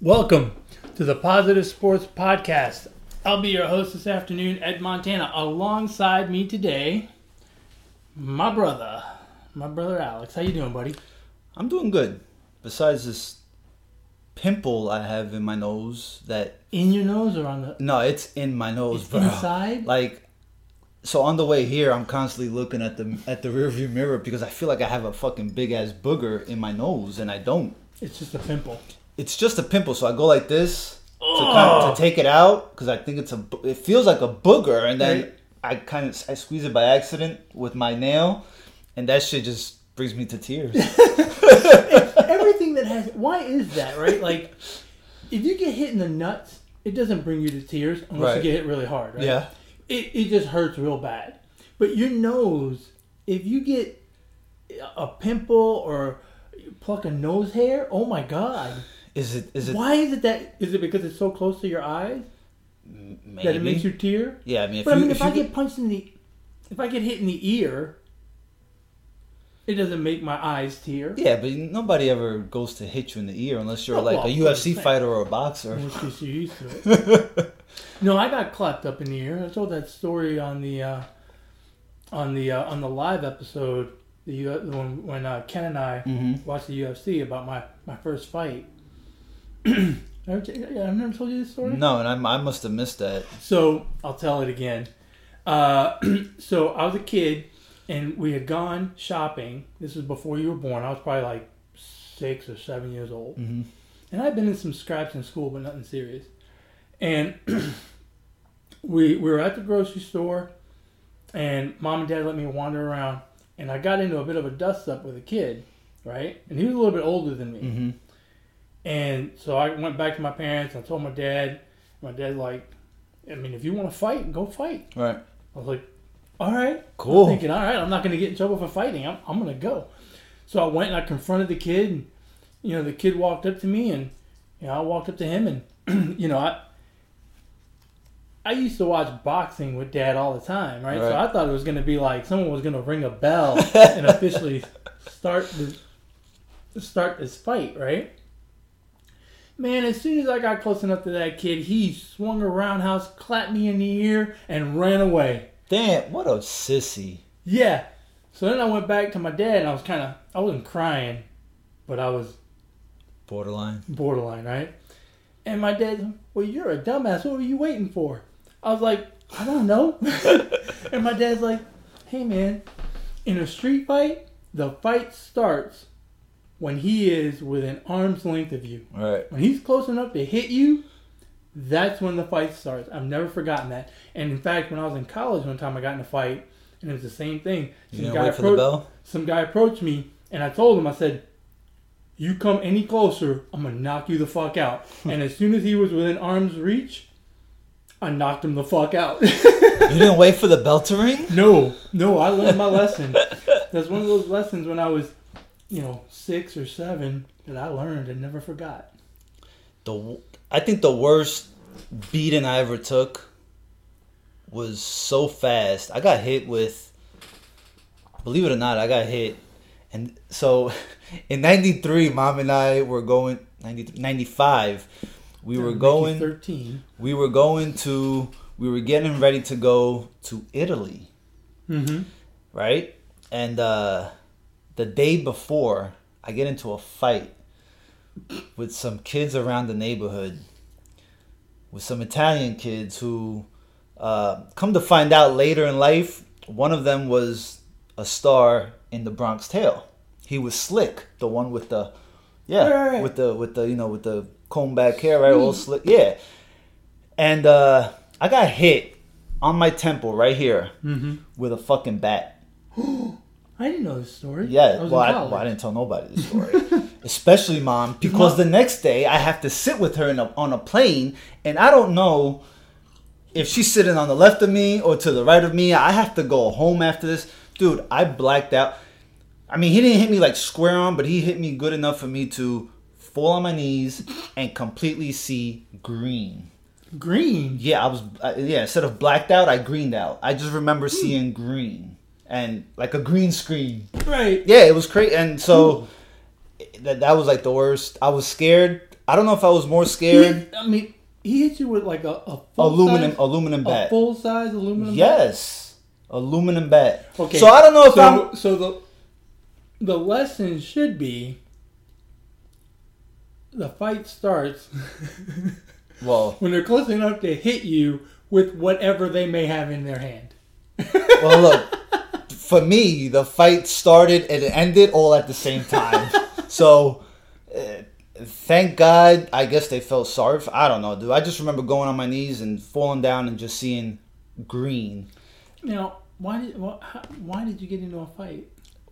Welcome to the Positive Sports Podcast. I'll be your host this afternoon, Ed Montana. Alongside me today, my brother, my brother Alex. How you doing, buddy? I'm doing good. Besides this pimple I have in my nose that In your nose or on the no, it's in my nose, It's bro. inside? Like so on the way here I'm constantly looking at the at the rearview mirror because I feel like I have a fucking big ass booger in my nose and I don't. It's just a pimple. It's just a pimple, so I go like this to, kind of, to take it out because I think it's a it feels like a booger and then Right. I kind of I squeeze it by accident with my nail and that shit just brings me to tears. Everything that has why is that, right? Like if you get hit in the nuts, it doesn't bring you to tears unless you get hit really hard, right? yeah. it, it just hurts real bad. But your nose, if you get a pimple or you pluck a nose hair, oh my god! Is it is it Why is it that? Is it because it's so close to your eyes maybe that it makes you tear? Yeah, I mean, if but I mean, if if, I you- get punched in the, if I get hit in the ear, it doesn't make my eyes tear. yeah, but nobody ever goes to hit you in the ear unless you're Oh, like well, a UFC fighter or a boxer. Unless you're used to it. no, I got clapped up in the ear. I told that story on the uh, on the uh, on the live episode. The U- when when uh, Ken and I hmm watched the UFC about my my first fight. I've never told you this story. No, and I, I must have missed that. So I'll tell it again. Uh, so I was a kid, and we had gone shopping. This was before you were born. I was probably like six or seven years old, hmm and I'd been in some scraps in school, but nothing serious. And we we were at the grocery store, and mom and dad let me wander around, and I got into a bit of a dust up with a kid, right? And he was a little bit older than me. hmm And so I went back to my parents. I told my dad. My dad like, I mean, if you want to fight, go fight. Right. I was like, all right. Cool. I'm thinking, all right, I'm not going to get in trouble for fighting. I'm, I'm going to go. So I went and I confronted the kid. And, you know, the kid walked up to me and, you know, I walked up to him and, you know, I, I used to watch boxing with dad all the time, right? So I thought it was going to be like someone was going to ring a bell and officially start the, start this fight, right? Man, as soon as I got close enough to that kid, he swung a roundhouse, clapped me in the ear, and ran away. Damn, what a sissy. Yeah. So then I went back to my dad, and I was kind of, I wasn't crying, but I was Borderline. borderline, right? And my dad's, well, you're a dumbass. What were you waiting for? I was like, I don't know. and my dad's like, hey, man, in a street fight, the fight starts when he is within arm's length of you. Right. When he's close enough to hit you, that's when the fight starts. I've never forgotten that. And in fact, when I was in college one time, I got in a fight, and it was the same thing. You Some guy, wait for the bell? some guy approached me, and I told him, I said, "You come any closer, I'm gonna knock you the fuck out." and as soon as he was within arm's reach, I knocked him the fuck out. You didn't wait for the bell to ring? no, no, I learned my lesson. That's one of those lessons when I was, you know, six or seven that I learned and never forgot. The I think the worst beating I ever took was so fast. I got hit with believe it or not, I got hit. And so in 93 mom and I were going 90, 95 we were going thirteen. we were going to we were getting ready to go to Italy, Mm-hmm. right? And uh the day before I get into a fight with some kids around the neighborhood with some Italian kids who uh, come to find out later in life one of them was a star in the Bronx Tale. He was Slick, the one with the yeah, Right, right, right. with the with the you know with the comb back hair, right? All slick, yeah. And uh, I got hit on my temple right here Mm-hmm. with a fucking bat. I didn't know this story. Yeah, I well I, well, I didn't tell nobody this story, especially mom, because the next day I have to sit with her in a, on a plane, and I don't know if she's sitting on the left of me or to the right of me. I have to go home after this, dude. I blacked out. I mean, he didn't hit me like square on, but he hit me good enough for me to fall on my knees and completely see green. Green. Yeah, I was. Uh, yeah, instead of blacked out, I greened out. I just remember seeing green and like a green screen. Right. Yeah, it was crazy. And so that that was like the worst. I was scared. I don't know if I was more scared. I mean, he hit you with like a, a full aluminum size, aluminum bat. full size aluminum. bat? Yes, aluminum bat. Okay. So I don't know if so, I'm. so the the lesson should be the fight starts Well, when they're close enough to hit you with whatever they may have in their hand. well, look. For me, the fight started and it ended all at the same time. so, uh, thank God. I guess they felt sorry. For, I don't know, dude. I just remember going on my knees and falling down and just seeing green. Now, why did why, why did you get into a fight?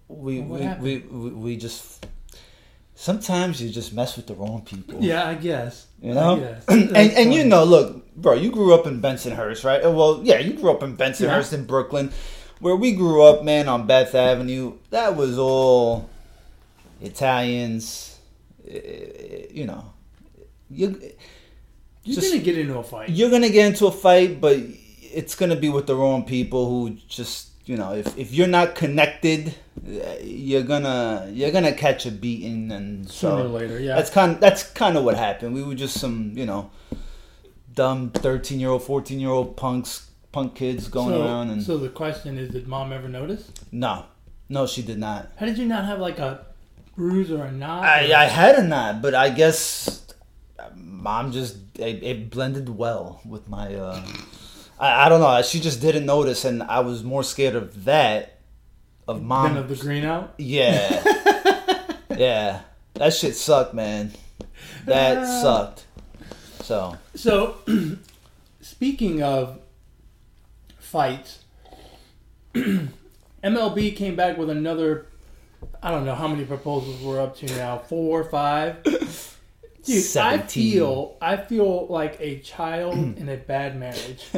We we, we, we we just sometimes you just mess with the wrong people. Yeah, I guess. You know, guess. and and you know, look, bro, you grew up in Bensonhurst, right? Uh, Well, yeah, you grew up in Bensonhurst in Brooklyn, where we grew up, man, on Bath Avenue. That was all Italians, eh, you know. You you just- didn't get into a fight. you're gonna get into a fight, but it's gonna be with the wrong people who just, you know, if if you're not connected, eh, you're gonna you're gonna catch a beating, and so Sooner or later, yeah. that's kind that's kind of what happened. We were just some, you know, dumb 13 year old, 14 year old punks, punk kids going so, around. And so the question is, did mom ever notice? no, no, she did not. How did you not have like a bruise or a knot? I, I had a knot, but I guess uh, mom just it, it blended well with my. Uh, I, I don't know. She just didn't notice, and I was more scared of that, of mom. Then of the green out. Yeah, yeah, that shit sucked, man. That sucked. So So, speaking of fights, MLB came back with another. I don't know how many proposals we're up to now. Four, five. Dude, I feel I feel like a child in a bad marriage.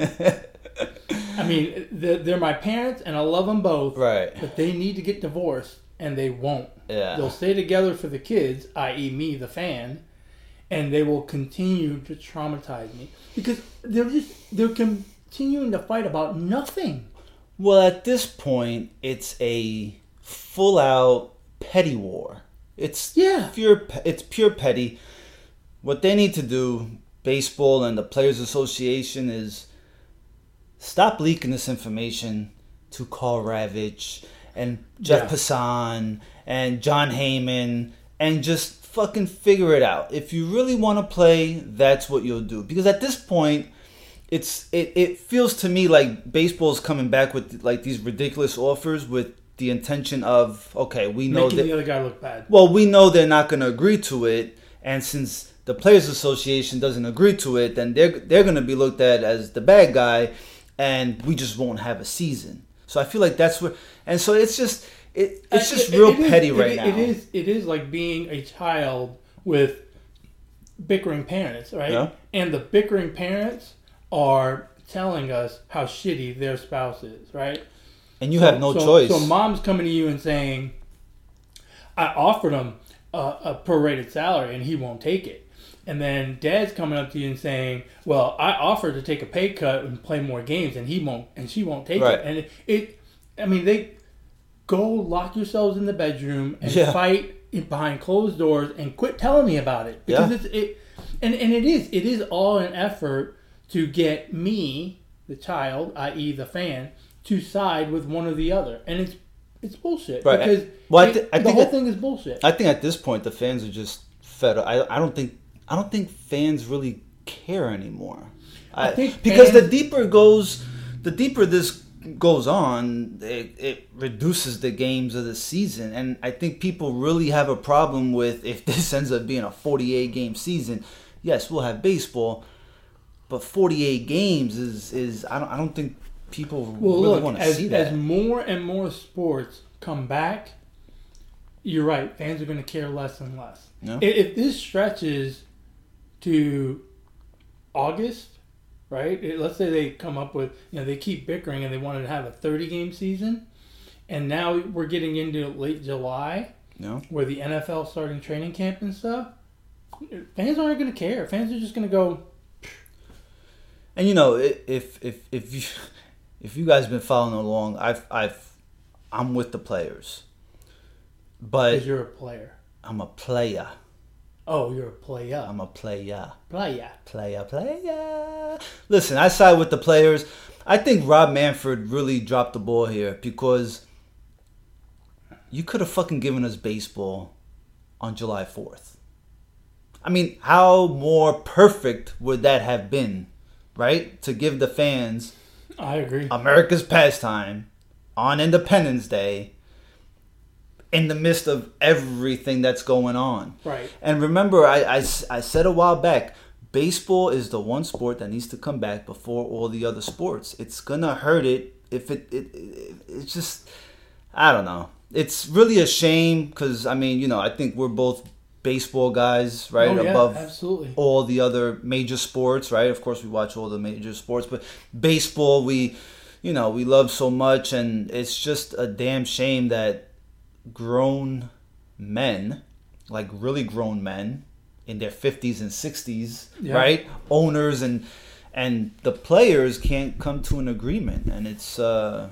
I mean, they're, they're my parents, and I love them both. right, But they need to get divorced, and they won't. yeah. They'll stay together for the kids, i.e., me, the fan, and they will continue to traumatize me because they're just they're continuing to fight about nothing. Well, at this point, it's a full-out petty war. It's Yeah. pure. It's pure petty. What they need to do, baseball and the Players Association, is stop leaking this information to Karl Ravech and Jeff Yeah. Passan and Jon Heyman and just fucking figure it out. If you really want to play, that's what you'll do. Because at this point, it's it, it feels to me like baseball's coming back with like these ridiculous offers with the intention of okay, we know making that the other guy look bad. well, we know they're not going to agree to it, and since the Players Association doesn't agree to it, then they're they're going to be looked at as the bad guy, and we just won't have a season. So I feel like that's where, and so it's just it, it's just real it is- petty it- right now. It is it is like being a child with bickering parents, right? Yeah. And the bickering parents are telling us how shitty their spouse is, right? and you have no so, choice. So mom's coming to you and saying, "I offered him a, a prorated salary and he won't take it." And then dad's coming up to you and saying, "Well, I offered to take a pay cut and play more games, and he won't, and she won't take Right. it." And it, it, I mean, they go lock yourselves in the bedroom and Yeah. fight behind closed doors and quit telling me about it because Yeah. it's it, and and it is it is all an effort to get me, the child, i.e., the fan, to side with one or the other, and it's it's bullshit Right. because Well, I thi- I the whole that- thing is bullshit. I think at this point the fans are just fed up. I, I don't think I don't think fans really care anymore. I think because the deeper goes, the deeper this goes on, it, it reduces the games of the season, and I think people really have a problem with if this ends up being a 48 game season. Yes, we'll have baseball, but 48 games is is I don't I don't think people well, really want to see that. as more and more sports come back, you're right. Fans are going to care less and less. Yeah. I- If, this stretches to August, right? it- let's say they come up with, you know, they keep bickering and they wanted to have a 30 game season, and now we're getting into late July know? where the NFL starting training camp and stuff. Fans aren't going to care. Fans are just going to go. And you know, if if if you if you guys been following along, I've I've I'm with the players, but Because you're a player. I'm a player. Oh, you're a player. I'm a player. Player. Player, player. Listen, I side with the players. I think Rob Manfred really dropped the ball here because you could have fucking given us baseball on July 4th. I mean, how more perfect would that have been, right? To give the fans I agree. America's pastime on Independence Day in the midst of everything that's going on. Right. And remember, I, I, I said a while back, baseball is the one sport that needs to come back before all the other sports. It's gonna hurt it if it, it, it it's just, I don't know. It's really a shame because I mean, you know, I think we're both baseball guys, right? Oh, yeah, Above absolutely. all the other major sports, right? Of course, we watch all the major sports, but baseball, we, you know, we love so much, and it's just a damn shame that grown men, like really grown men, in their fifties and sixties, Yeah. right? Owners and and the players can't come to an agreement, and it's uh,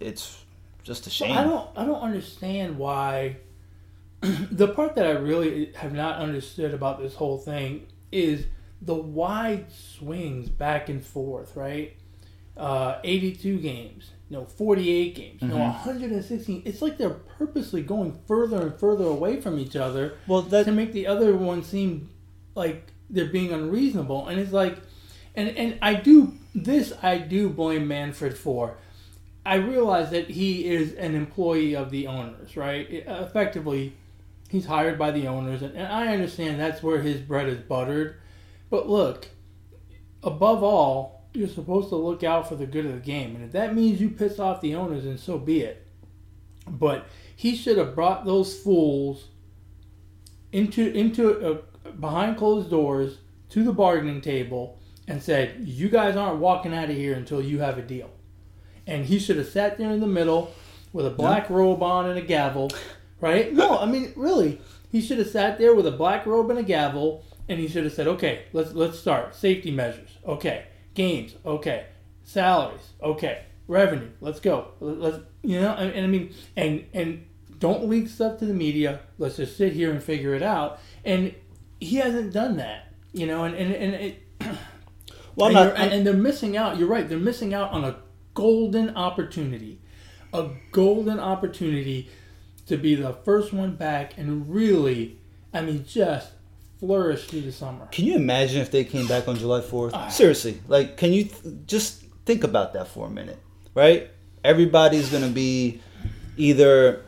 it's just a shame. I don't I don't understand why the part that I really have not understood about this whole thing is the wide swings back and forth, right? Uh, 82 games, know, 48 games, know, Mhm. 116. It's like they're purposely going further and further away from each other well, that to make the other one seem like they're being unreasonable. And it's like, and and I do this I do blame Manfred for. I realize that he is an employee of the owners, right? Effectively, he's hired by the owners, and, and I understand that's where his bread is buttered. But look, above all, you're supposed to look out for the good of the game, and if that means you piss off the owners, then so be it. But he should have brought those fools into into uh, behind closed doors to the bargaining table and said, "You guys aren't walking out of here until you have a deal." And he should have sat there in the middle with a black robe on and a gavel, right? No, I mean really, he should have sat there with a black robe and a gavel, and he should have said, "Okay, let's let's start. Safety measures. Okay, games. Okay, salaries. Okay, revenue. Let's go. Let's you know." And, and I mean, and and don't leak stuff to the media. Let's just sit here and figure it out. And he hasn't done that, you know. And and and it, well, and, not. and, and they're missing out. You're right. They're missing out on a golden opportunity, a golden opportunity to be the first one back and really, I mean, just flourish through the summer. Can you imagine if they came back on July 4th? Ah. Seriously, like, can you th- just think about that for a minute, right? Everybody's going to be either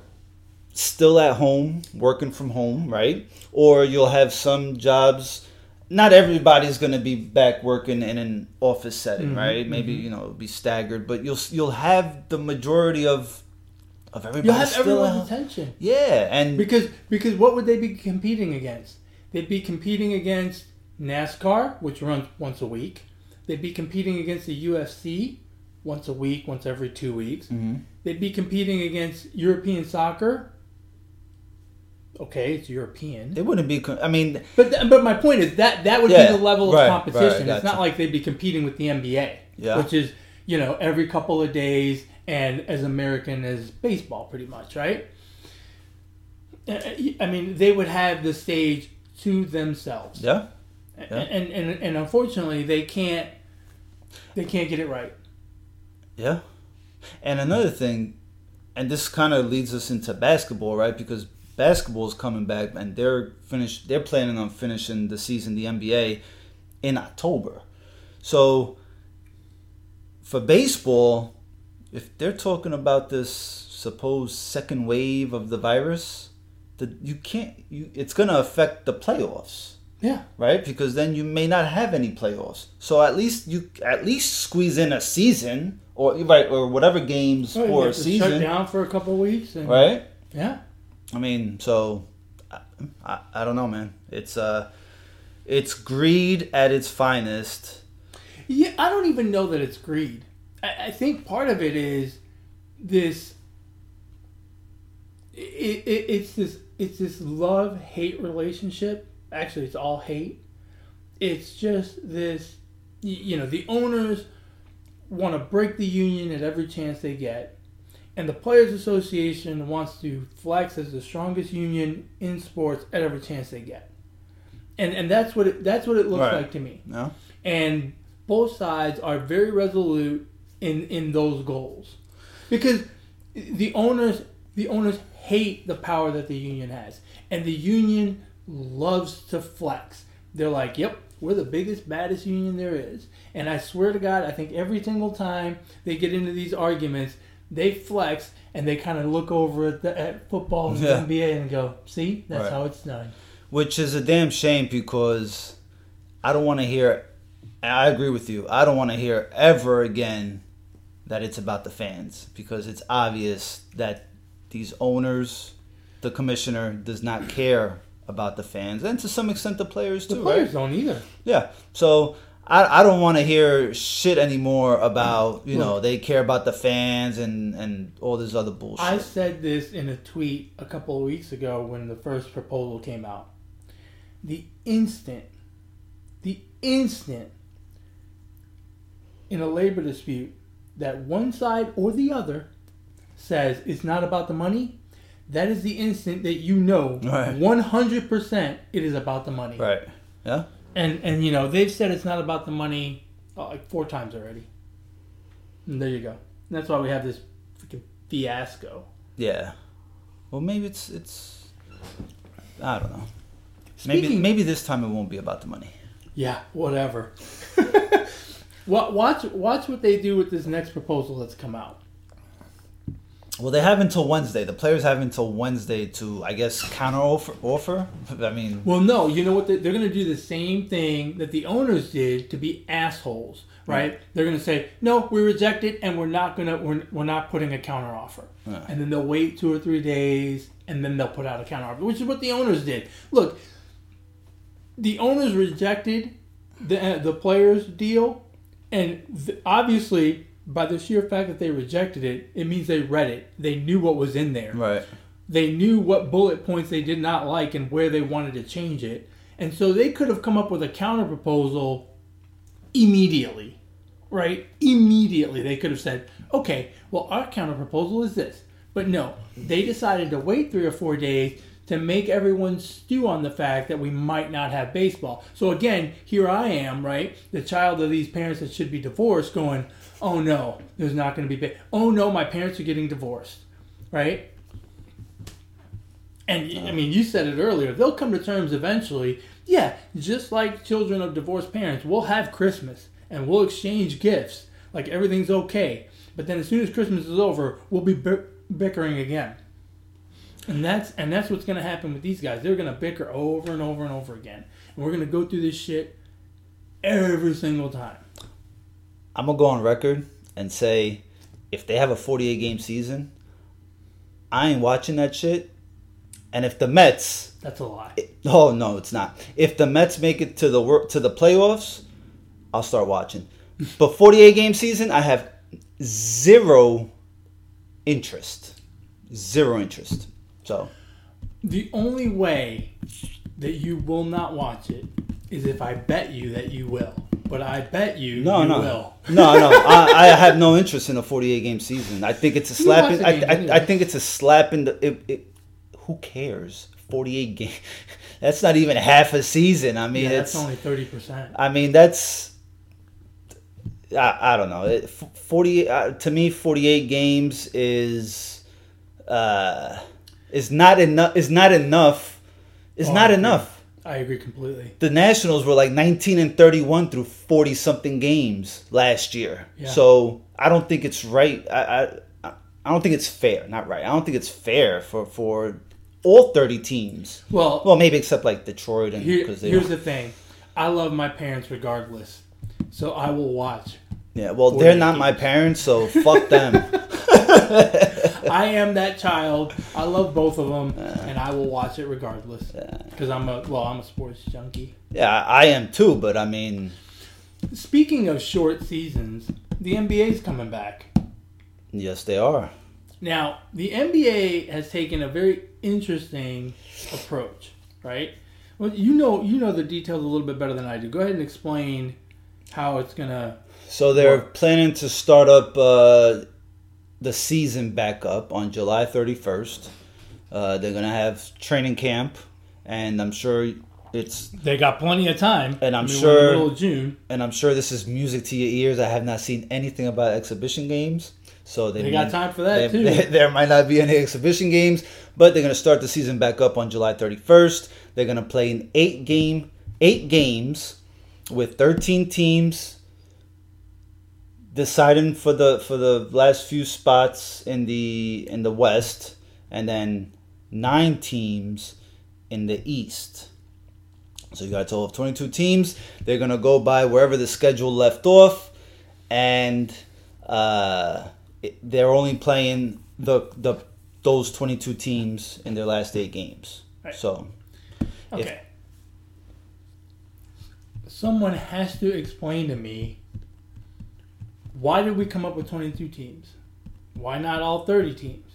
still at home, working from home, right? Or you'll have some jobs. Not everybody's going to be back working in an office setting, Mhm, right? Maybe you know it'll be staggered, but you'll you'll have the majority of of everybody You'll have still everyone's at- attention Yeah, and because because what would they be competing against? They'd be competing against NASCAR, which runs once a week. They'd be competing against the UFC once a week, once every two weeks. Mhm. They'd be competing against European soccer. Okay, it's European. they wouldn't be. I mean, But th- but my point is that that would Yeah, be the level of right, competition. right, It's not like they'd be competing with the NBA, Yeah. which is you know every couple of days and as American as baseball, pretty much, right? Uh, I mean, they would have the stage to themselves, yeah. and, and and and unfortunately, they can't they can't get it right. Yeah. And another thing, and this kind of leads us into basketball, right? Because basketball is coming back and they're finished they're planning on finishing the season the NBA in October. So for baseball, if they're talking about this supposed second wave of the virus, the you can't you it's going to affect the playoffs Yeah, right? Because then you may not have any playoffs. So at least you at least squeeze in a season or right or whatever games Right, for a to shut season, down for a couple of weeks, and, right? Yeah, I mean, so I, I, I don't know, man. It's uh, it's greed at its finest. Yeah, I don't even know that it's greed. I, I think part of it is this. It, it, it's this it's this love hate relationship. Actually, it's all hate. It's just this. You know, the owners want to break the union at every chance they get, and the Players Association wants to flex as the strongest union in sports at every chance they get, and and that's what it, that's what it looks Right. like to me. No. And both sides are very resolute in in those goals, because the owners the owners hate the power that the union has, and the union loves to flex. They're like, "Yep, we're the biggest, baddest union there is." And I swear to God, I think every single time they get into these arguments, they flex and they kind of look over at, the, at football and Yeah. the NBA and go, "See, that's Right. how it's done." Which is a damn shame because I don't want to hear. I agree with you. I don't want to hear ever again that it's about the fans because it's obvious that these owners, the commissioner, does not care about the fans and to some extent the players The too. The players right? don't either. Yeah. So I, I don't want to hear shit anymore about you know they care about the fans and and all this other bullshit. I said this in a tweet a couple of weeks ago when the first proposal came out. The instant, the instant in a labor dispute that one side or the other says it's not about the money, that is the instant that you know Right. 100% it is about the money. right. Yeah. And and you know, they've said it's not about the money uh, like four times already. And there you go. And that's why we have this freaking fiasco. Yeah. Well, maybe it's it's. I don't know. Maybe maybe this time it won't be about the money. Yeah, whatever. Watch watch what they do with this next proposal that's come out. Well, they have until Wednesday. The players have until Wednesday to, I guess, counter offer. offer. I mean, Well, no, you know what? They're, they're going to do the same thing that the owners did to be assholes, right? They're going to say, "No, we reject it, and we're not going to. We're, we're not putting a counter offer." Yeah. And then they'll wait two or three days, and then they'll put out a counter offer, which is what the owners did. Look, the owners rejected the uh, the players' deal, and th- obviously, by the sheer fact that they rejected it, it means they read it. They knew what was in there right. they knew what bullet points they did not like and where they wanted to change it. And so they could have come up with a counter proposal immediately, right? Immediately. They could have said, okay, well, our counter proposal is this. But no, they decided to wait three or four days to make everyone stew on the fact that we might not have baseball. So again, here I am, right? The child of these parents that should be divorced going, oh no, there's not going to be, ba- oh no, my parents are getting divorced, right? And I mean, you said it earlier. They'll come to terms eventually. Yeah, just like children of divorced parents, we'll have Christmas and we'll exchange gifts. Like everything's okay. But then as soon as Christmas is over, we'll be bi- bickering again. And that's and that's what's gonna happen with these guys. They're gonna bicker over and over and over again, and we're gonna go through this shit every single time. I'm gonna go on record and say, if they have a 48 game season, I ain't watching that shit. And if the Mets, That's a lie. oh no, it's not. If the Mets make it to the to the playoffs, I'll start watching. But 48 game season, I have zero interest, zero interest. So The only way that you will not watch it is if I bet you that you will. But I bet you no, you no, will. no, no. I, I have no interest in a 48 game season. I think it's a slap. In, the I, games I. I think it's a slap in the. It, it, who cares? 48 game. That's not even half a season. I mean, Yeah, that's only thirty percent. I mean, that's. I, I don't know. It, 40 uh, to me 48 games is uh is not enough is not enough. Is Oh, not agree. enough. I agree completely. The Nationals were like 19 and 31 through 40 something games last year. Yeah. So, I don't think it's right. I, I I don't think it's fair. Not right. I don't think it's fair for for all 30 teams. Well, Well, maybe except like Detroit and here, here's don't- the thing. I love my parents regardless, so I will watch. Yeah, well, they're not my parents, so fuck them. I am that child. I love both of them, I will watch it regardless. Because I'm a well, I'm a sports junkie. Yeah, I am too, but I mean, Speaking of short seasons, the NBA's coming back. yes, they are. Now, the NBA has taken a very interesting approach, right? Well, you know, you know the details a little bit better than I do. Go ahead and explain how it's gonna. So they're What? planning to start up uh, the season back up on July 31st. Uh, they're gonna have training camp, and I'm sure it's They got plenty of time. And I'm I mean, sure- middle of June. and I'm sure this is music to your ears. I have not seen anything about exhibition games, so they, They got time for that, they- too. they- there might not be any exhibition games, but they're gonna start the season back up on July 31st. They're gonna play an eight game, eight games, with 13 teams deciding for the for the last few spots in the in the West, and then nine teams in the East. So you got a total of 22 teams. They're gonna go by wherever the schedule left off, and uh, it- they're only playing the the those 22 teams in their last eight games. Right. So Okay. Someone has to explain to me why did we come up with 22 teams? Why not all 30 teams?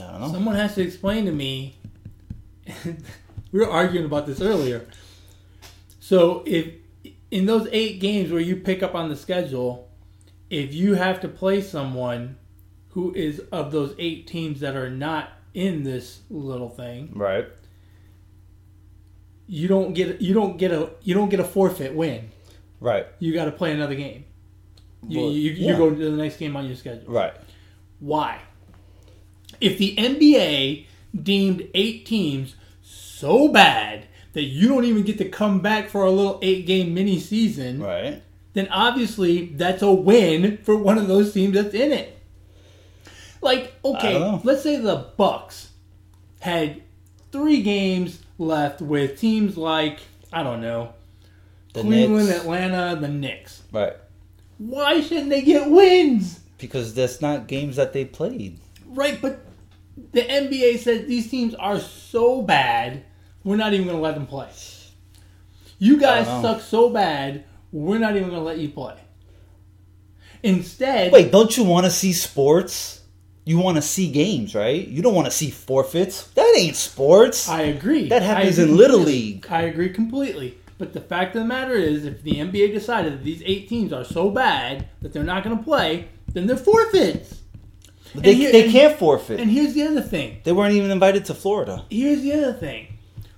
I don't know. Someone has to explain to me. we were arguing about this earlier. So if in those eight games where you pick up on the schedule, if you have to play someone who is of those eight teams that are not in this little thing, Right. you don't get you don't get a you don't get a forfeit win. Right. You got to play another game. You, Well, you, you yeah. go to the next game on your schedule. Right. Why? If the NBA deemed eight teams so bad that you don't even get to come back for a little eight game mini season, Right. then obviously that's a win for one of those teams that's in it. Like, okay, let's say the Bucks had three games left with teams like I don't know, The Cleveland, Knicks. Atlanta, the Knicks. Right. Why shouldn't they get wins? Because that's not games that they played. Right, but the NBA says these teams are so bad, we're not even going to let them play. You guys I don't know. suck so bad, we're not even going to let you play. Instead, Wait, don't you want to see sports? You want to see games, right? You don't want to see forfeits. That ain't sports. I agree. That happens agree in Little. League. I agree completely. But the fact of the matter is, if the NBA decided that these eight teams are so bad that they're not going to play, then they're forfeits. They here- they and- can't forfeit. And here's the other thing. they weren't even invited to Florida. Here's the other thing.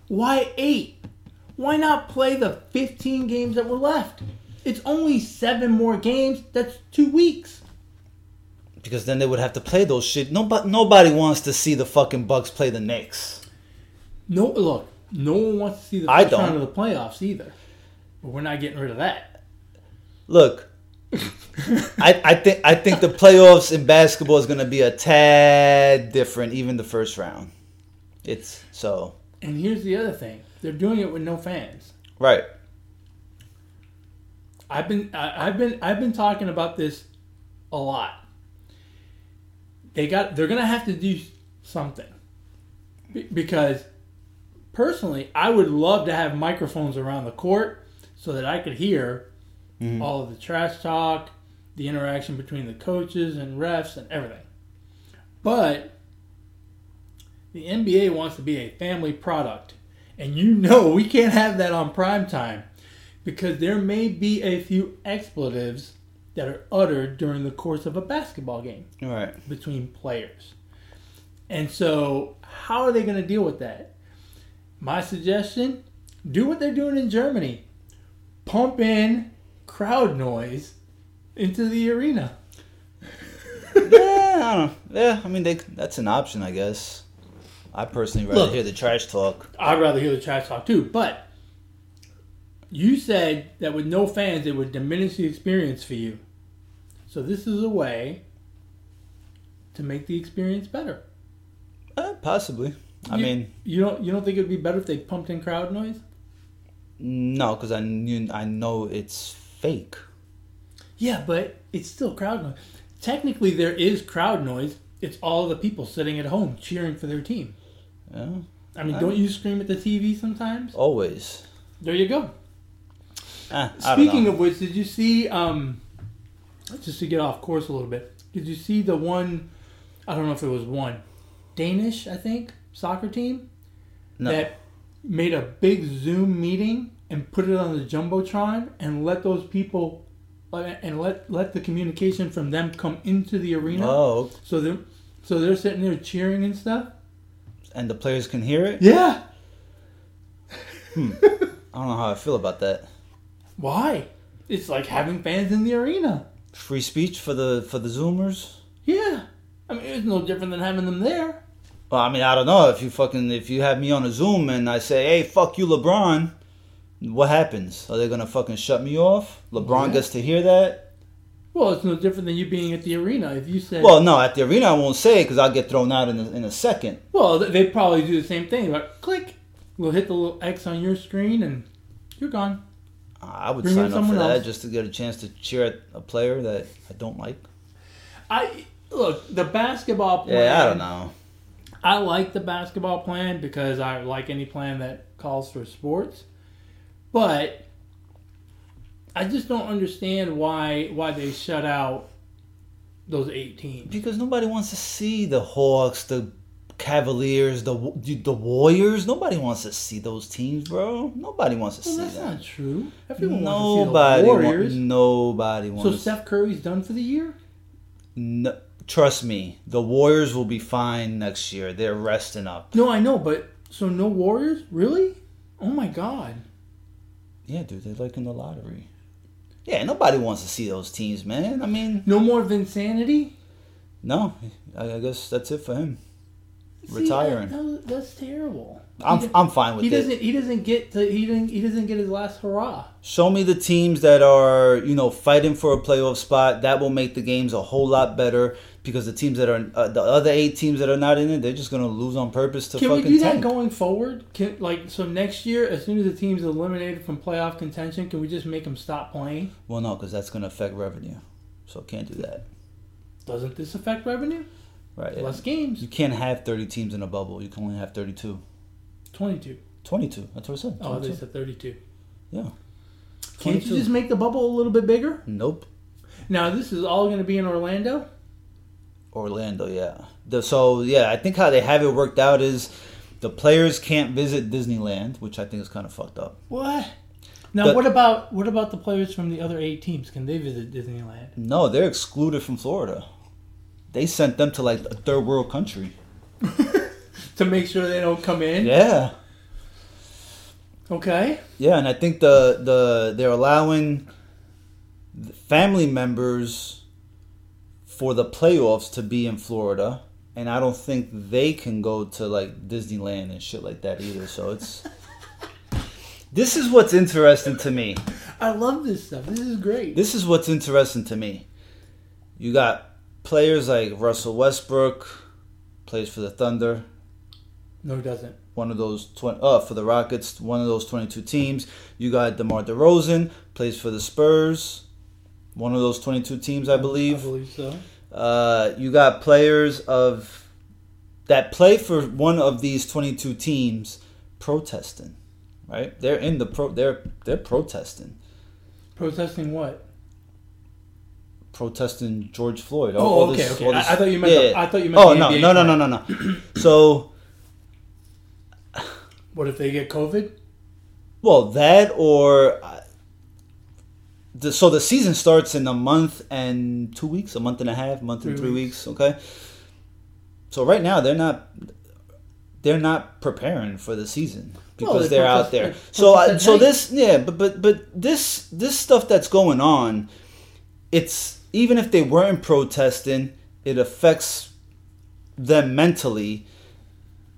Why eight? Why not play the 15 games that were left? It's only seven more games. That's two weeks. Because then they would have to play those shit. Nobody, nobody wants to see the fucking Bucks play the Knicks. No, look, no one wants to see the I first round of the playoffs either. But we're not getting rid of that. Look, I, I think I think the playoffs in basketball is going to be a tad different, even the first round. It's so And here's the other thing: they're doing it with no fans. right. I've been I, I've been I've been talking about this a lot. They got they're gonna have to do something Be- because personally, I would love to have microphones around the court so that I could hear Mm-hmm. all of the trash talk, the interaction between the coaches and refs and everything. But the NBA wants to be a family product, and you know we can't have that on prime time because there may be a few expletives that are uttered during the course of a basketball game Right. between players. And so, how are they going to deal with that? My suggestion do what they're doing in Germany pump in crowd noise into the arena. yeah, I don't know. Yeah, I mean they, that's an option, I guess. I personally rather Look. hear the trash talk. I'd rather hear the trash talk too, but you said that with no fans, it would diminish the experience for you. So, this is a way to make the experience better. Uh, possibly. I You- mean, you don't you don't think it would be better if they pumped in crowd noise? no, because I knew I know it's fake. Yeah, but it's still crowd noise. Technically, there is crowd noise. It's all the people sitting at home cheering for their team. Yeah, I mean, don't you scream at the TV sometimes? always. There you go. Ah, Speaking of which, did you see? Um, just to get off course a little bit, did you see the one? I don't know if it was one Danish, I think, soccer team no. that made a big Zoom meeting and put it on the jumbotron and let those people uh, and let let the communication from them come into the arena. Oh, So they're so they're sitting there cheering and stuff. and the players can hear it. Yeah. I don't know how I feel about that. Why? It's like having fans in the arena. Free speech for the for the Zoomers. Yeah. I mean, it's no different than having them there. Well, I mean, I don't know if you fucking if you have me on a Zoom and I say, "Hey, fuck you, LeBron," what happens? Are they gonna fucking shut me off? LeBron Yeah. gets to hear that. Well, it's no different than you being at the arena. If you said, Well, no, at the arena I won't say it because I'll get thrown out in a, in a second. well, they probably do the same thing. Like, click, we'll hit the little X on your screen, and you're gone. I would Bring sign up for someone that else. just to get a chance to cheer at a player that I don't like. I look the basketball plan. Yeah, I don't know. I like the basketball plan because I like any plan that calls for sports, but I just don't understand why why they shut out those eight teams. Because nobody wants to see the Hawks, the Cavaliers, the the Warriors. Nobody wants to see those teams, bro. Nobody wants to Well, see that's that. not true. Everyone Nobody, wants to see the wa- Warriors. nobody wants. so. Steph Curry's done for the year. No, trust me, the Warriors will be fine next year. They're resting up. No, I know, but so no Warriors, really? Oh my God! Yeah, dude, they're like in the lottery. Yeah, nobody wants to see those teams, man. I mean, No more Vinsanity. no, I, guess that's it for him. See, Retiring. that- that- that's terrible. I'm, He I'm fine with he it. doesn't. He doesn't get to. He didn't. He doesn't get his last hurrah. Show me the teams that are, you know, fighting for a playoff spot. That will make the games a whole lot better because the teams that are, uh, the other eight teams that are not in it, they're just going to lose on purpose to fucking Can we do that tank. going forward? Can like so next year, as soon as the team's eliminated from playoff contention, can we just make them stop playing? Well, no, because that's going to affect revenue. So can't do that. Doesn't this affect revenue? Right. yeah. Less games. You can't have 30 teams in a bubble. You can only have 32. Twenty-two. 22. That's what I said. Oh, they said thirty-two. Yeah. Can't 22. you just make the bubble a little bit bigger? Nope. Now this is all going to be in Orlando. Orlando, yeah. The, so, yeah, I think how they have it worked out is the players can't visit Disneyland, which I think is kind of fucked up. What? Now what about what about the players from the other eight teams? Can they visit Disneyland? No, they're excluded from Florida. They sent them to like a third world country. To make sure they don't come in. Yeah. Okay. Yeah, and I think the the they're allowing family members for the playoffs to be in Florida, and I don't think they can go to like Disneyland and shit like that either. So it's this is what's interesting to me. I love this stuff. This is great. This is what's interesting to me. You got players like Russell Westbrook, plays for the Thunder, no, it doesn't. one of those twenty uh for the Rockets, one of those twenty two teams. You got DeMar DeRozan, plays for the Spurs, one of those twenty two teams, I I believe. believe so. Uh, you got players of that play for one of these twenty two teams protesting. Right? They're in the pro they're they're protesting. Protesting what? Protesting George Floyd. Oh, All okay, this- okay. all I, this- I thought you meant. yeah. The, I thought you meant. Oh no, NBA no, no, no, no, no. So What if they get COVID? Well, that or the, so the season starts in a month and two weeks, a month and a half, month and Three three weeks. Okay. So right now they're not they're not preparing for the season because Well, they they're out there. So I, so this yeah, but but but this this stuff that's going on, it's even if they weren't protesting, it affects them mentally.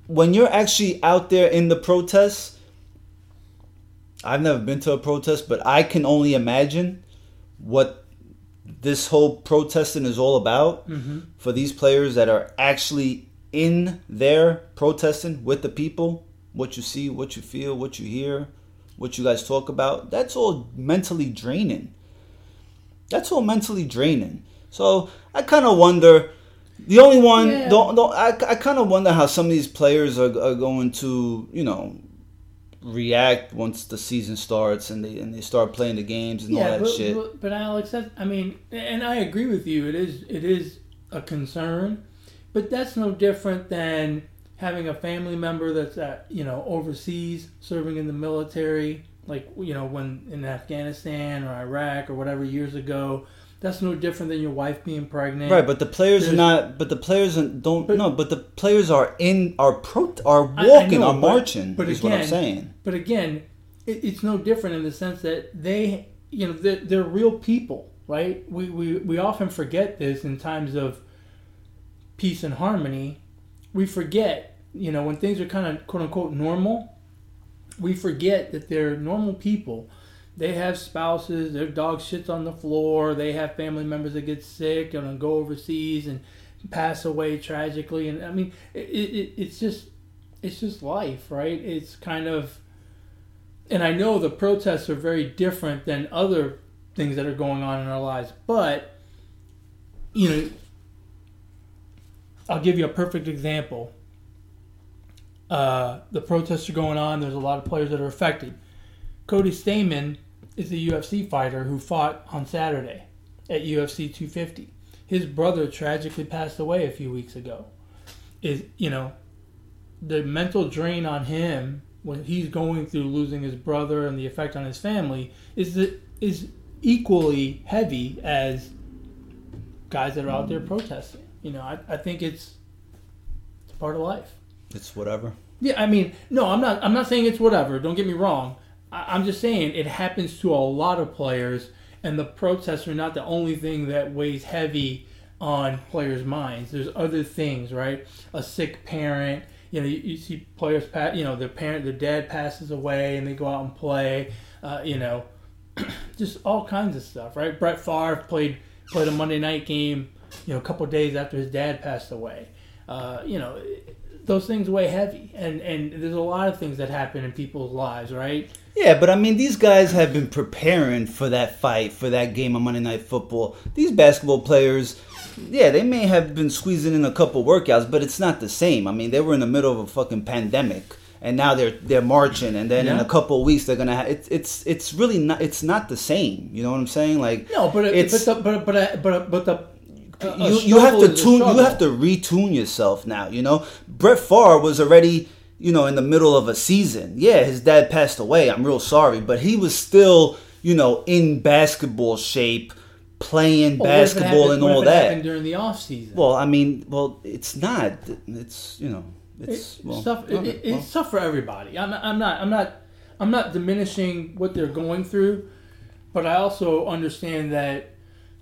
When you're actually out there in the protests, I've never been to a protest, but I can only imagine what this whole protesting is all about Mm-hmm. for these players that are actually in there protesting with the people. What you see, what you feel, what you hear, what you guys talk about. That's all mentally draining. That's all mentally draining. So I kind of wonder. The only one, Yeah. don't, don't, I, I kind of wonder how some of these players are, are going to, you know, react once the season starts and they and they start playing the games and all that but, shit. but but Alex, that I mean, and I agree with you. It is it is a concern, but that's no different than having a family member that's at you know overseas serving in the military, like you know when in Afghanistan or Iraq or whatever years ago. That's no different than your wife being pregnant. Right, but the players are not. But the players don't. But- no, but the players are in. Are pro. Are I- I walking. know, are marching. but is what I'm again- saying. But again, it, it's no different in the sense that they, you know, they're, they're real people, right? We, we, we often forget this in times of peace and harmony. We forget, you know, when things are kind of quote unquote normal, we forget that they're normal people. They have spouses, their dog shits on the floor, they have family members that get sick and go overseas and pass away tragically. And I mean, it, it, it's just it's just life, right? It's kind of, and I know the protests are very different than other things that are going on in our lives, but you know, I'll give you a perfect example. Uh, the protests are going on. There's a lot of players that are affected. Cody Stamann is a UFC fighter who fought on Saturday at UFC 250. His brother tragically passed away a few weeks ago. Is you know the mental drain on him when he's going through losing his brother and the effect on his family is that is equally heavy as guys that are out there mm. protesting. You know, I, I think it's it's part of life. It's whatever. Yeah, I mean, no, I'm not. I'm not saying it's whatever. Don't get me wrong. I, I'm just saying it happens to a lot of players, and the protests are not the only thing that weighs heavy on players' minds. There's other things, right? A sick parent. You know, you, you see players, pass, you know, their parent, their dad passes away, and they go out and play. Uh, you know, just all kinds of stuff, right? Brett Favre played played a Monday night game, you know, a couple days after his dad passed away. Uh, you know, those things weigh heavy, and and there's a lot of things that happen in people's lives, right? Yeah, but I mean, these guys have been preparing for that fight, for that game of Monday Night Football. These basketball players, yeah, they may have been squeezing in a couple workouts, but it's not the same. I mean, they were in the middle of a fucking pandemic, and now they're they're marching, and then in a couple of weeks they're gonna have it's it's it's really not it's not the same. You know what I'm saying? Like No, but It's- but the, but but but but the a you, uh, you have to tune you have to retune yourself now you know brett Favre was already you know in the middle of a season yeah his dad passed away i'm real sorry but he was still you know in basketball shape playing Well, what if it basketball happened- and all that during the off season. well i mean well it's not it's you know it's It- well, stuff. It, okay, it- well. it's tough for everybody. I'm not, I'm not. I'm not. I'm not diminishing what they're going through, but I also understand that,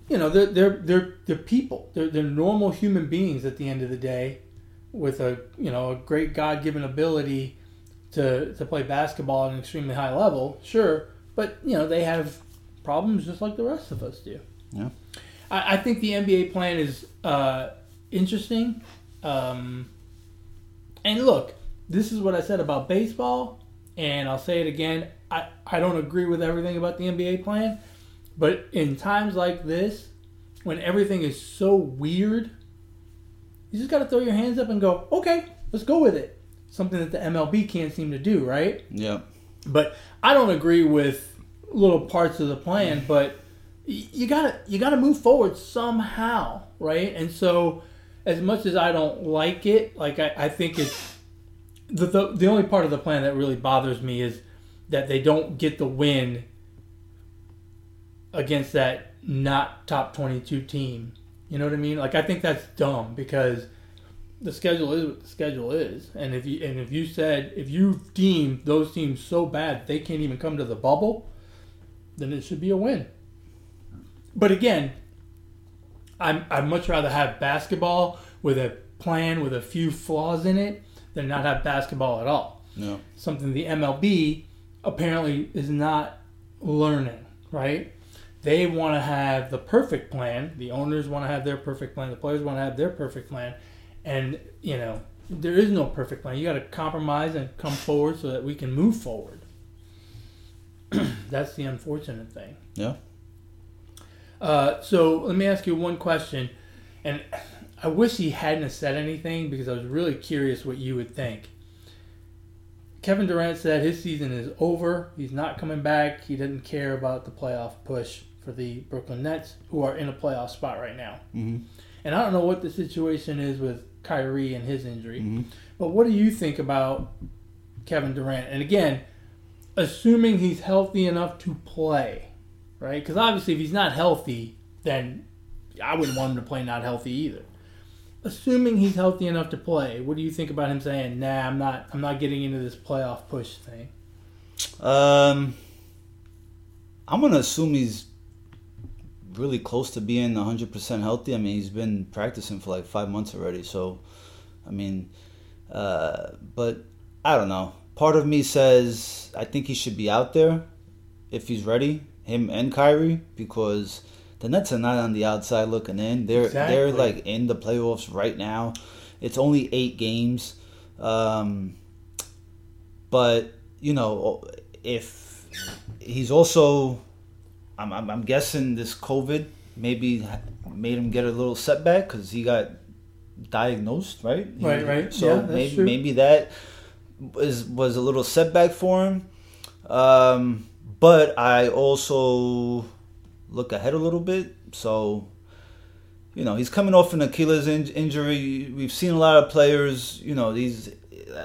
you know, they're they're they're, they're people. They're they're normal human beings at the end of the day, with a you know a great God given ability to to play basketball at an extremely high level. Sure, but you know they have problems just like the rest of us do. Yeah. I, I think the NBA plan is uh, interesting. Um, and look, this is what I said about baseball, and I'll say it again. I, I don't agree with everything about the NBA plan, but in times like this, when everything is so weird, you just got to throw your hands up and go, okay, let's go with it. Something that the MLB can't seem to do, right? yeah But I don't agree with little parts of the plan. Mm. But you gotta you gotta move forward somehow, right? And so, as much as I don't like it, like I, I think it's the, the the only part of the plan that really bothers me is that they don't get the win against that not top twenty two team. You know what I mean? Like I think that's dumb because the schedule is what the schedule is, and if you and if you said if you deem those teams so bad they can't even come to the bubble, then it should be a win. But again, I'm I'd much rather have basketball with a plan with a few flaws in it than not have basketball at all. no Something the MLB apparently is not learning, right? They want to have the perfect plan. The owners want to have their perfect plan. The players want to have their perfect plan. And, you know, there is no perfect plan. You got to compromise and come forward so that we can move forward. That's the unfortunate thing. yeah Uh, so let me ask you one question, and I wish he hadn't said anything because I was really curious what you would think. Kevin Durant said his season is over. He's not coming back. He didn't care about the playoff push for the Brooklyn Nets, who are in a playoff spot right now. hmm And I don't know what the situation is with Kyrie and his injury. Mhm. But what do you think about Kevin Durant? And again, assuming he's healthy enough to play, right? Because obviously, if he's not healthy, then I wouldn't want him to play not healthy either. Assuming he's healthy enough to play, what do you think about him saying, "Nah, I'm not. I'm not getting into this playoff push thing." Um, I'm gonna assume he's really close to being 100% healthy. I mean, he's been practicing for like five months already. So, I mean, uh, but I don't know. Part of me says I think he should be out there if he's ready, him and Kyrie, because the Nets are not on the outside looking in. They're they're like in the playoffs right now. It's only eight games. Um, but you know, if he's also, I'm, I'm, I'm guessing this COVID maybe made him get a little setback because he got diagnosed, right? He- Right, right. So Yeah, that's maybe true. maybe that was was a little setback for him. Um, but I also look ahead a little bit, so. You know, he's coming off an Achilles in- injury. We've seen a lot of players. You know, these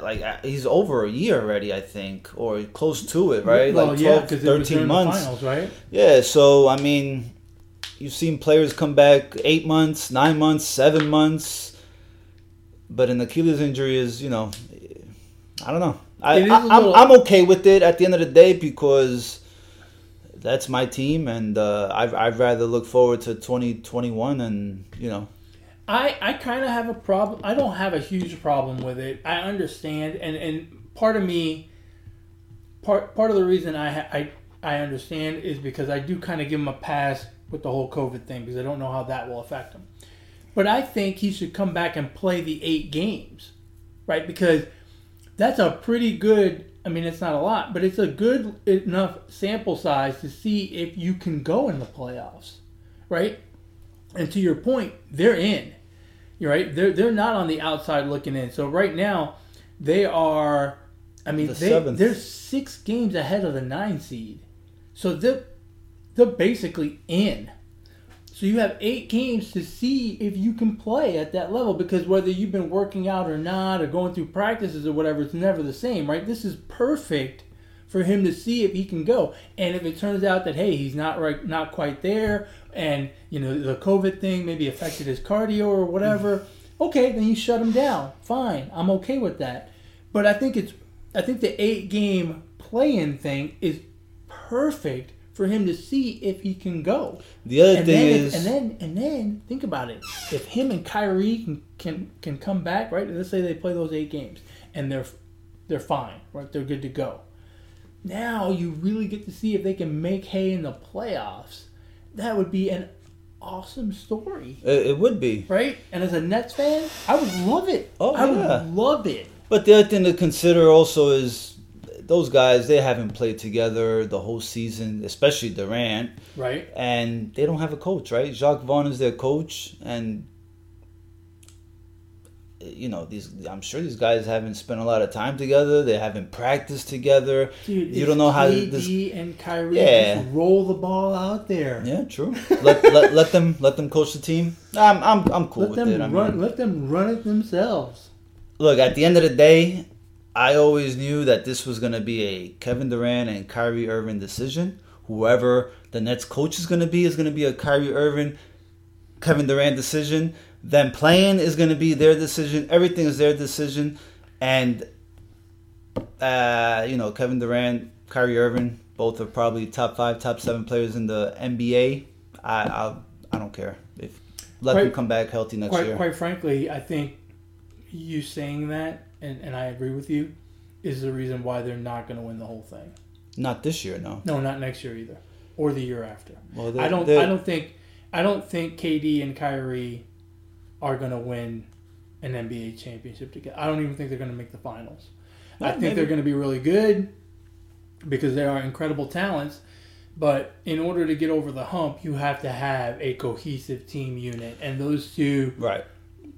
like he's over a year already, I think, or close to it, right? Well, like yeah, 12, because it was 13 months. finals, right? Yeah, so I mean, you've seen players come back eight months, nine months, seven months, but an Achilles injury is, you know, I don't know. I, I, a I'm, little- I'm okay with it at the end of the day because that's my team, and uh, I'd, I'd rather look forward to 2021 and you know. I, I kind of have a problem. I don't have a huge problem with it. I understand, and, and part of me, part part of the reason I I I understand is because I do kind of give him a pass with the whole COVID thing because I don't know how that will affect him. But I think he should come back and play the eight games, right? Because that's a pretty good. I mean, it's not a lot, but it's a good enough sample size to see if you can go in the playoffs, right? And to your point, they're in. Right. They're they're not on the outside looking in. So right now, they are. I mean, The they they're six games ahead of the nine seed. So they're they're basically in. So you have eight games to see if you can play at that level because whether you've been working out or not or going through practices or whatever, it's never the same, right? This is perfect for him to see if he can go. And if it turns out that hey, he's not right not quite there and you know the COVID thing maybe affected his cardio or whatever, mm-hmm. okay, then you shut him down. Fine. I'm okay with that. But I think it's I think the eight game play-in thing is perfect for him to see if he can go. The other And thing is, if, and then and then think about it. If him and Kyrie can can can come back, right? Let's say they play those eight games and they're they're fine, right? They're good to go. Now you really get to see if they can make hay in the playoffs. That would be an awesome story, it, it would be. right? And as a Nets fan, I would love it. Oh, I yeah. would love it. But the other thing to consider also is those guys they haven't played together the whole season, especially Durant, Right? and they don't have a coach, right? Jacque Vaughn is their coach, and you know these. I'm sure these guys haven't spent a lot of time together. They haven't practiced together. Dude, You don't know how KD this- and Kyrie Yeah. just roll the ball out there. Yeah, true. let, let let them let them coach the team. I'm I'm I'm cool Let with them it. I run. mean, let them run it themselves. look at the end of the day, I always knew that this was gonna be a Kevin Durant and Kyrie Irving decision. Whoever the Nets coach is gonna be is gonna be a Kyrie Irving, Kevin Durant decision. Them playing is gonna be their decision. Everything is their decision, and uh, you know Kevin Durant, Kyrie Irving, both are probably top five, top seven players in the NBA. I I, I don't care if let them come back healthy next Quite, year. quite frankly, I think you saying that, and, and I agree with you, is the reason why they're not going to win the whole thing. Not this year, no. No, not next year either, or the year after. Well, I don't. I don't think. I don't think KD and Kyrie are going to win an NBA championship together. I don't even think they're going to make the finals. I think maybe. they're going to be really good because they are incredible talents. But in order to get over the hump, you have to have a cohesive team unit, and those two right.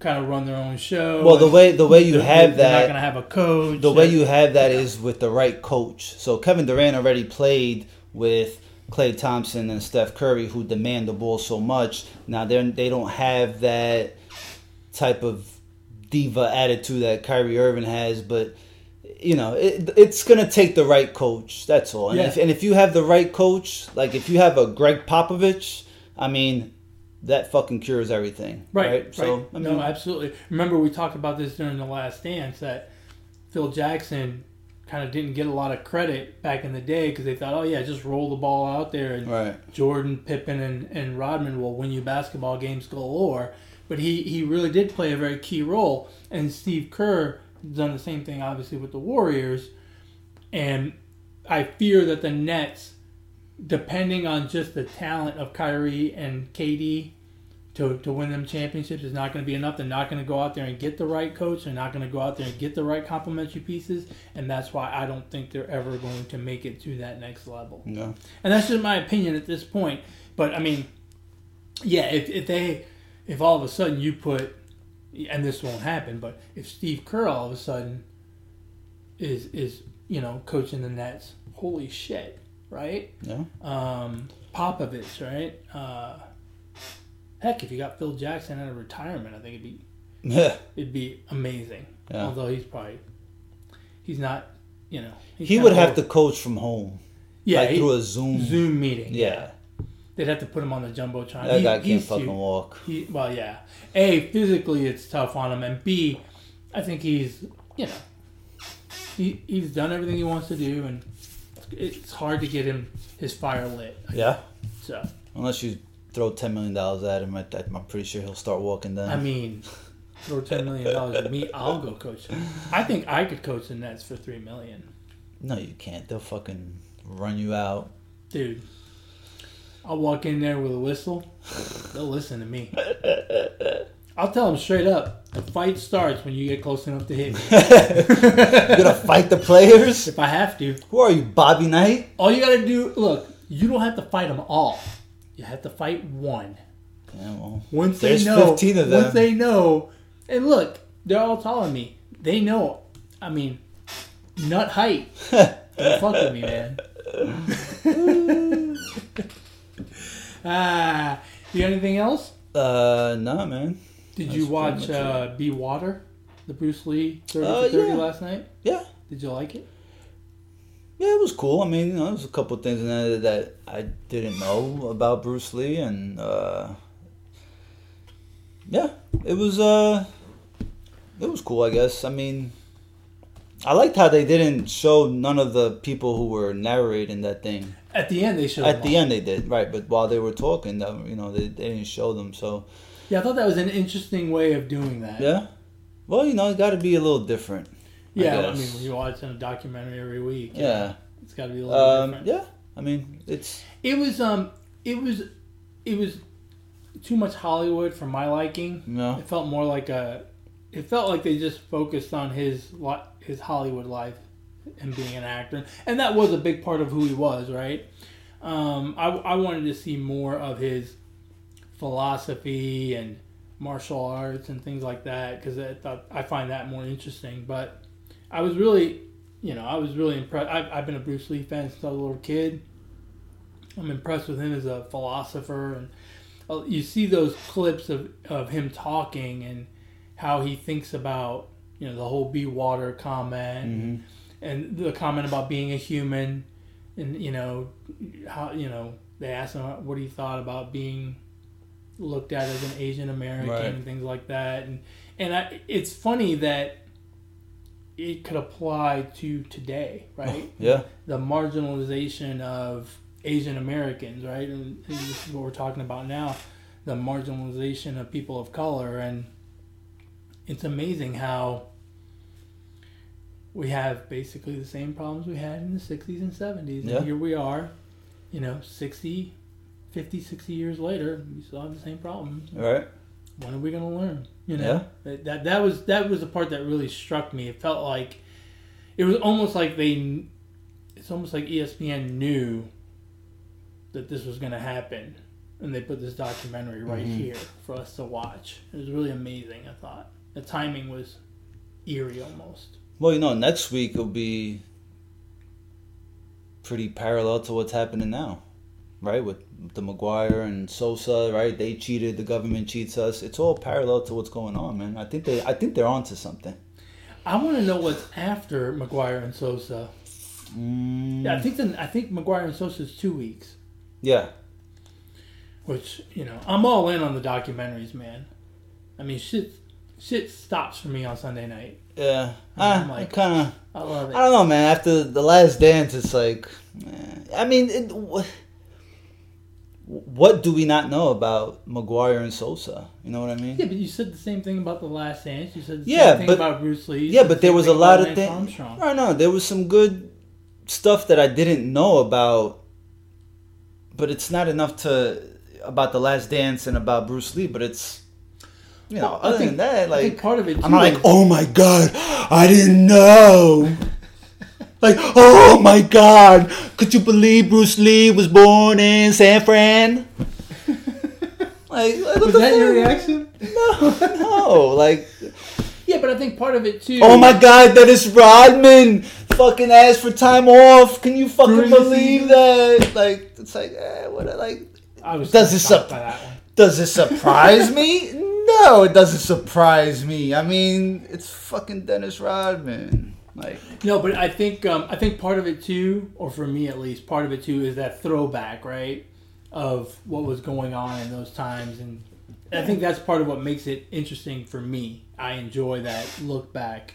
kind of run their own show. Well, the way the way you They're- have they're not going to have a coach. the way you have that is with the right coach. So Kevin Durant already played with Klay Thompson and Steph Curry, who demand the ball so much. Now they they don't have that type of diva attitude that Kyrie Irving has, but you know, it, it's gonna take the right coach. That's all. And, Yeah. if, and if you have the right coach, like if you have a Gregg Popovich, I mean, that fucking cures everything. Right. Right. Right. So I mean, no, absolutely. Remember we talked about this during the last dance that Phil Jackson kind of didn't get a lot of credit back in the day because they thought, oh yeah, just roll the ball out there and right. Jordan, Pippen, and, and Rodman will win you basketball games galore. But he, he really did play a very key role. And Steve Kerr done the same thing, obviously, with the Warriors. And I fear that the Nets, depending on just the talent of Kyrie and KD to, to win them championships, is not going to be enough. They're not going to go out there and get the right coach. They're not going to go out there and get the right complementary pieces. And that's why I don't think they're ever going to make it to that next level. No. And that's just my opinion at this point. But I mean, yeah, if, if they, if all of a sudden you put, and this won't happen, but if Steve Kerr all of a sudden is is you know coaching the Nets, holy shit, right? Yeah. Um, Popovich, right? Uh, heck, if you got Phil Jackson out of retirement, I think it'd be Yeah. it'd be amazing. Yeah. Although he's probably he's not, you know, He would have old. to coach from home, yeah like he- through a Zoom. Zoom meeting. Yeah. They'd have to put him on the jumbotron. That He- guy can't fucking too- walk. He, well, yeah. A physically, it's tough on him, and B, I think he's you know he he's done everything he wants to do, and it's hard to get him his fire lit. Yeah. So Unless you throw ten million dollars at him, I, I'm pretty sure he'll start walking down. I mean, throw ten million dollars at me, I'll go coach. I think I could coach the Nets for three million, no, you can't. They'll fucking run you out. dude. I'll walk in there with a whistle. They'll listen to me. I'll tell them straight up. The fight starts when you get close enough to hit me. You're gonna fight the players? If I have to, Who are you, Bobby Knight? all you gotta do, look, you don't have to fight them all. You have to fight one. Yeah, well, Once There's they know, 15 of once they know, and look, they're all taller than me. They know. I mean, nut height. Don't fuck with me, man. ah, do you got anything else? uh, nah, man. Did That's you watch uh, Be Water, the Bruce Lee 30 Uh, 30 yeah. last night? Yeah, Did you like it? yeah, it was cool. I mean, you know, there's a couple things in there that I didn't know about Bruce Lee, and uh, yeah, it was uh, it was cool. I guess. I mean, I liked how they didn't show none of the people who were narrating that thing. At the end, they showed At the all. end, they did right, but while they were talking, you know, they, they didn't show them. So Yeah, I thought that was an interesting way of doing that. yeah, well, you know, it got to be a little different. Yeah, I, guess. mean, when you're watching a documentary every week, Yeah. it's got to be a little Um, different. yeah. I mean, it's It was um, it was, it was too much Hollywood for my liking. No. It felt more like a, it felt like they just focused on his his Hollywood life and being an actor, and that was a big part of who he was, right? Um, I I wanted to see more of his philosophy and martial arts and things like that because I thought I find that more interesting. But I was really, you know, I was really impressed. I've, I've been a Bruce Lee fan since I was a little kid. I'm impressed with him as a philosopher, and uh, you see those clips of, of him talking and how he thinks about you know the whole be water comment mhm. And the comment about being a human and you know how you know they asked him what he thought about being looked at as an Asian American Right. and things like that and and I, it's funny that it could apply to today right yeah, the marginalization of Asian Americans, right? And this is what we're talking about now the marginalization of people of color. And it's amazing how we have basically the same problems we had in the 60s and 70s. And Yeah. here we are, you know, 60, 50, 60 years later, we still have the same problems all right, when are we going to learn? You know, that, that that was that was the part that really struck me. It felt like it was almost like they, it's almost like ESPN knew that this was going to happen, and they put this documentary right Mhm. here for us to watch. It was really amazing. I thought the timing was eerie almost. Well, you know, next week will be pretty parallel to what's happening now. right? With the McGwire and Sosa, right? They cheated. The government cheats us. It's all parallel to what's going on, man. I think they, I think they're onto something. I want to know what's after McGwire and Sosa. Mm, Yeah, I think the, I think McGwire and Sosa is two weeks. yeah. Which you know, I'm all in on the documentaries, man. I mean, shit, shit stops for me on Sunday night. Yeah, I'm ah, like- kind of. I love it. I don't know, man. After the last dance, it's like, eh, I mean, it, wh- what do we not know about McGwire and Sosa? You know what I mean? Yeah, but you said the same thing about the Last Dance. You said the Yeah, same thing but- about Bruce Lee. Yeah, but the there was a lot of things. I know there was some good stuff that I didn't know about, but it's not enough to about the Last Dance and about Bruce Lee. But it's you know, Well, other think- than that, I think like part of it. I'm not like, oh my god, I didn't know. like, oh my god, could you believe Bruce Lee was born in San Fran? like, was that your reaction? No, no, like. Yeah, but I think part of it too. Oh my god, that is Rodman fucking asked for time off. Can you fucking the believe season? that? Like, it's like, eh, what? Like, I was Does this shocked sup- by that one. does it surprise me? No, it doesn't surprise me. I mean, it's fucking Dennis Rodman. Like, No, but I think um, I think part of it too, or for me at least, part of it too is that throwback, right, of what was going on in those times, and I think that's part of what makes it interesting for me. I enjoy that look back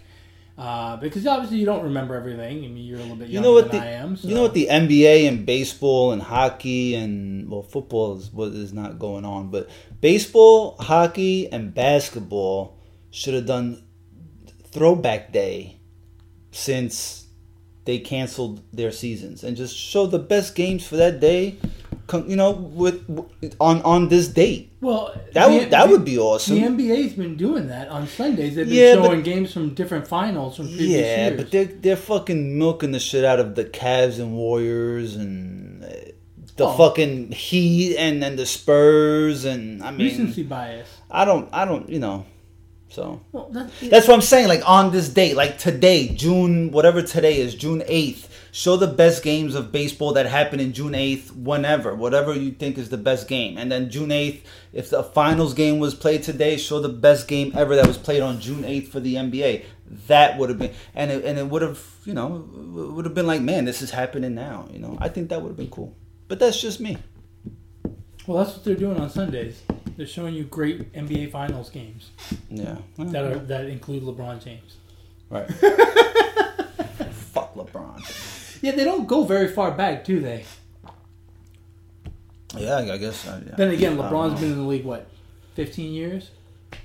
uh, because obviously you don't remember everything. I mean, you're a little bit you younger know what than the I am. So. you know what the NBA and baseball and hockey and well, football is what is not going on, but baseball, hockey, and basketball should have done throwback day since they canceled their seasons and just show the best games for that day. You know, with on on this date, well that the- would that the- would be awesome. The NBA's been doing that on Sundays. They've been Yeah, but- showing games from different finals from previous years. Yeah, years. but they're they're fucking milking the shit out of the Cavs and Warriors and uh, the Oh. fucking Heat and then the Spurs and I mean recency bias. I don't I don't you know so Well, that, that's what I'm saying like on this date like today June whatever today is June 8th show the best games of baseball that happened in June 8th whenever whatever you think is the best game. And then June 8th if the finals game was played today show the best game ever that was played on June 8th for the NBA that would have been and it, and it would have you know would have been like man this is happening now you know? I think that would have been cool. But that's just me. Well, that's what they're doing on Sundays. They're showing you great NBA Finals games. Yeah. That are that include LeBron James. right. Fuck LeBron Yeah, they don't go very far back, do they? yeah I guess uh, yeah. Then again, LeBron's been in the league what, fifteen years?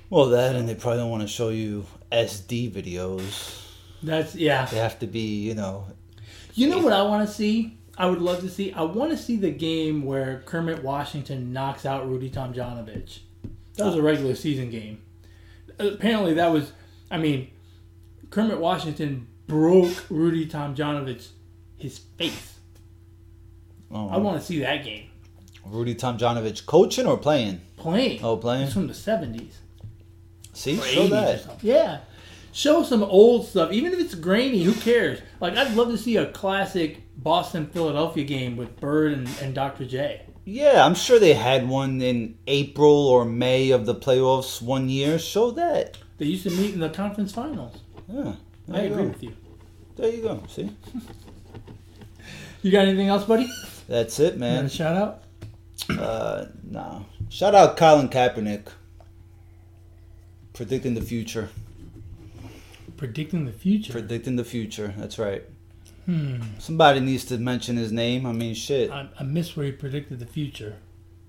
Well, that and they probably don't want to show you SD videos. That's yeah. They have to be, you know. You know what I want to see? I would love to see. I want to see the game where Kermit Washington knocks out Rudy Tomjanovich. That was a regular season game. Apparently, that was. I mean, Kermit Washington broke Rudy Tomjanovich his face. Oh, I want to see that game Rudy Tomjanovich coaching or playing? playing. Oh, It's playing. from the seventies. See, or show that. Yeah. Show some old stuff, even if it's grainy. Who cares? Like I'd love to see a classic Boston Philadelphia game with Bird and, and Dr. J. Yeah, I'm sure they had one in April or May of the playoffs one year. Show that. They used to meet in the conference finals. Yeah, I agree go. with you. There you go. See, You got anything else, buddy? that's it, got man. a shout out? Uh, no. Shout out Colin Kaepernick. Predicting the future. Predicting the future. Predicting the future. That's right. hmm. Somebody needs to mention his name. I mean, shit. I, I miss where he predicted the future.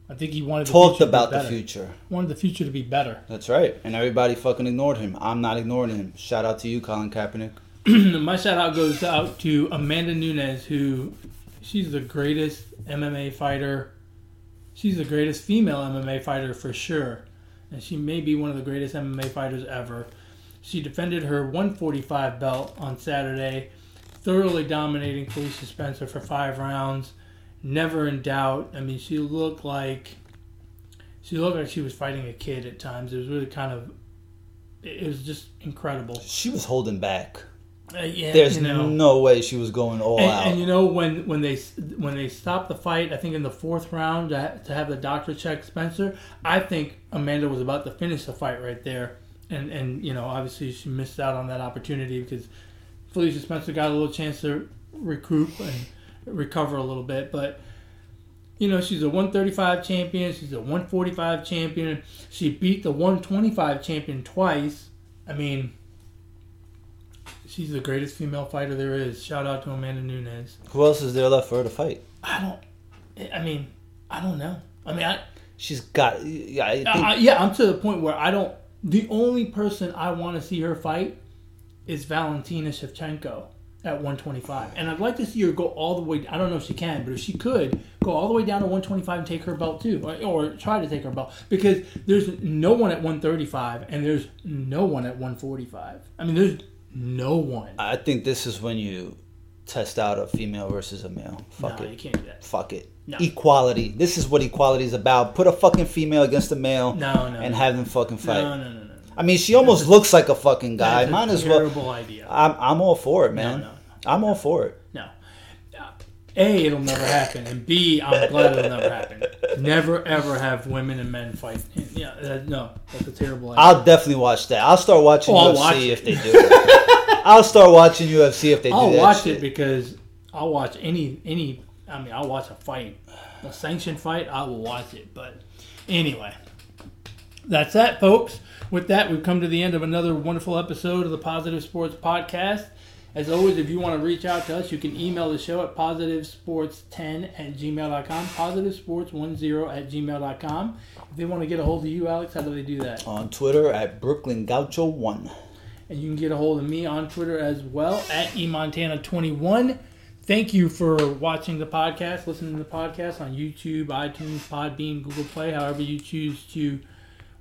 I think he wanted the Talked be about the future. Wanted the future to be better. That's right. And everybody fucking ignored him. I'm not ignoring him. Shout out to you, Colin Kaepernick. My shout out goes out to Amanda Nunes, who she's the greatest MMA fighter. She's the greatest female MMA fighter for sure, and she may be one of the greatest MMA fighters ever. She defended her 145 belt on Saturday, thoroughly dominating Felicia Spencer for five rounds. Never in doubt. I mean, she looked like she looked like she was fighting a kid at times. It was really kind of, it was just incredible. She was holding back. Uh, yeah, There's you know. no way she was going all And, out. and you know when when they when they stopped the fight, I think in the fourth round to, ha- to have the doctor check Spencer. I think Amanda was about to finish the fight right there, and and you know obviously she missed out on that opportunity because Felicia Spencer got a little chance to recoup and recover a little bit, but. You know, she's a 135 champion. She's a 145 champion. She beat the 125 champion twice. I mean, she's the greatest female fighter there is. Shout out to Amanda Nunes. Who else is there left for her to fight? I don't. I mean, I don't know. I mean, I, She's got. Yeah, I uh, think I, yeah, I'm to the point where I don't. The only person I want to see her fight is Valentina Shevchenko at 125, and I'd like to see her go all the way. I don't know if she can, but if she could go all the way down to 125 and take her belt too, or, or try to take her belt, because there's no one at 135 and there's no one at 145. I mean, there's no one. I think this is when you test out a female versus a male. Fuck no, it. you can't do that. Fuck it. No. Equality. This is what equality is about. Put a fucking female against a male No, no, and no. have them fucking fight. No, no, no, no. no. I mean, she almost looks like a fucking guy. Might as well. terrible idea. I'm, I'm all for it, man. no, no. I'm all for it. Uh, A, it'll never happen, and B, I'm glad it'll never happen. Never ever have women and men fight. Yeah, that, no, that's a terrible idea. I'll definitely watch that. I'll start watching Oh, UFC watch if they do it. I'll start watching UFC if they do I'll that watch shit. it because I'll watch any any. I mean, I'll watch a fight, a sanctioned fight. I will watch it. But anyway, that's that, folks. With that, we've come to the end of another wonderful episode of the Positive Sports Podcast. As always, if you want to reach out to us, you can email the show at positivesports10 at gmail.com, positivesports10 at gmail.com. If they want to get a hold of you, Alex, how do they do that? on Twitter at Brooklyn Gaucho One. And you can get a hold of me on Twitter as well at eMontana21. Thank you for watching the podcast, listening to the podcast on YouTube, iTunes, Podbean, Google Play, however you choose to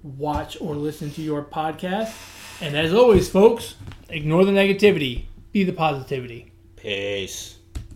watch or listen to your podcast. And as always, folks, ignore the negativity, be the positivity. Peace.